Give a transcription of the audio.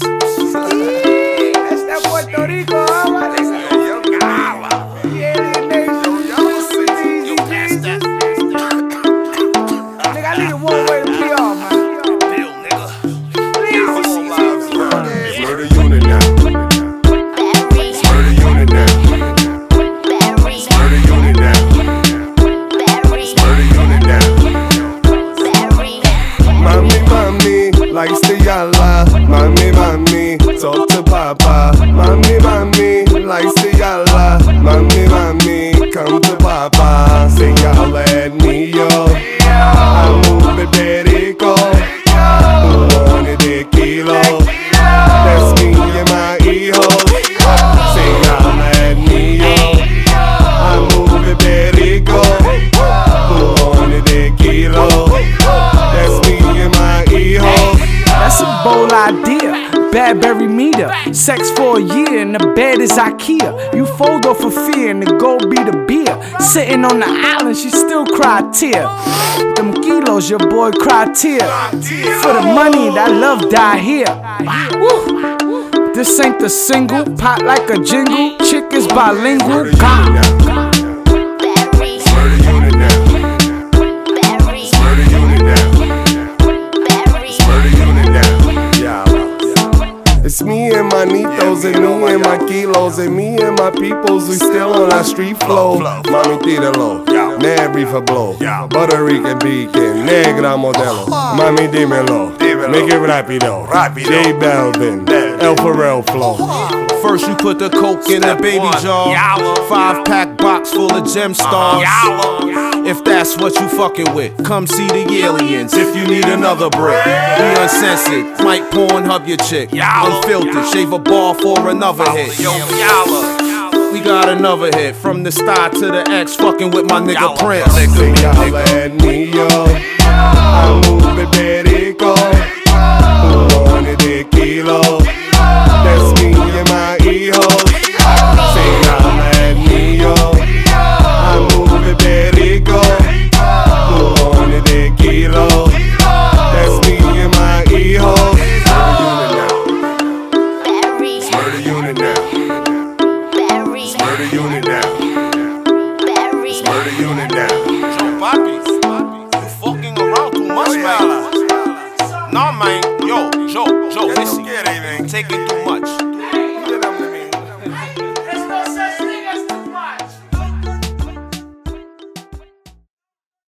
bitches. Está Puerto Rico, Mami, mami, like stay my Mami, papa. Mommy, mommy, like say Allah. Mommy, mommy, come to papa. Say Allah el niño. Amo el perico. Un monte de kilo. That's me and my hijo. Say Allah el niño. Amo el perico. Un monte de kilo. That's me and my hijo. That's a bold idea. Bradbury meter. Sex for a year and the bed is IKEA. You fold off for fear and the gold be the beer. Sitting on the island, she still cry tear. Them kilos, your boy cry tear. For the money, that love die here. This ain't the single, pot like a jingle. Chick is bilingual. God. It's me and my nitos and me and my kilos and me and my peoples. We still on our street flow. Mami, tíralo. Mad reefer blow. Puerto Rican beacon. Negra modelo. Mami, dímelo. Make it rapido. J Balvin. El Pharrell flow. First, you put the coke in the baby jar. Five pack box full of gemstones. If that's what you fucking with, come see the aliens. If you need another brick, Be uncensored. Might porn hub your chick. Unfiltered, shave a ball for another hit. We got another hit from the star to the X, fucking with my nigga Prince. Sing holla at me, yo. I move it perico. Who wanted the kilo? That's me and my hijos. Now. Berry, Murder unit now. berry, Murder unit now. Papi, you fucking around too much, man. Nah, man. Yo, Joe, Joe, listen. Taking too much.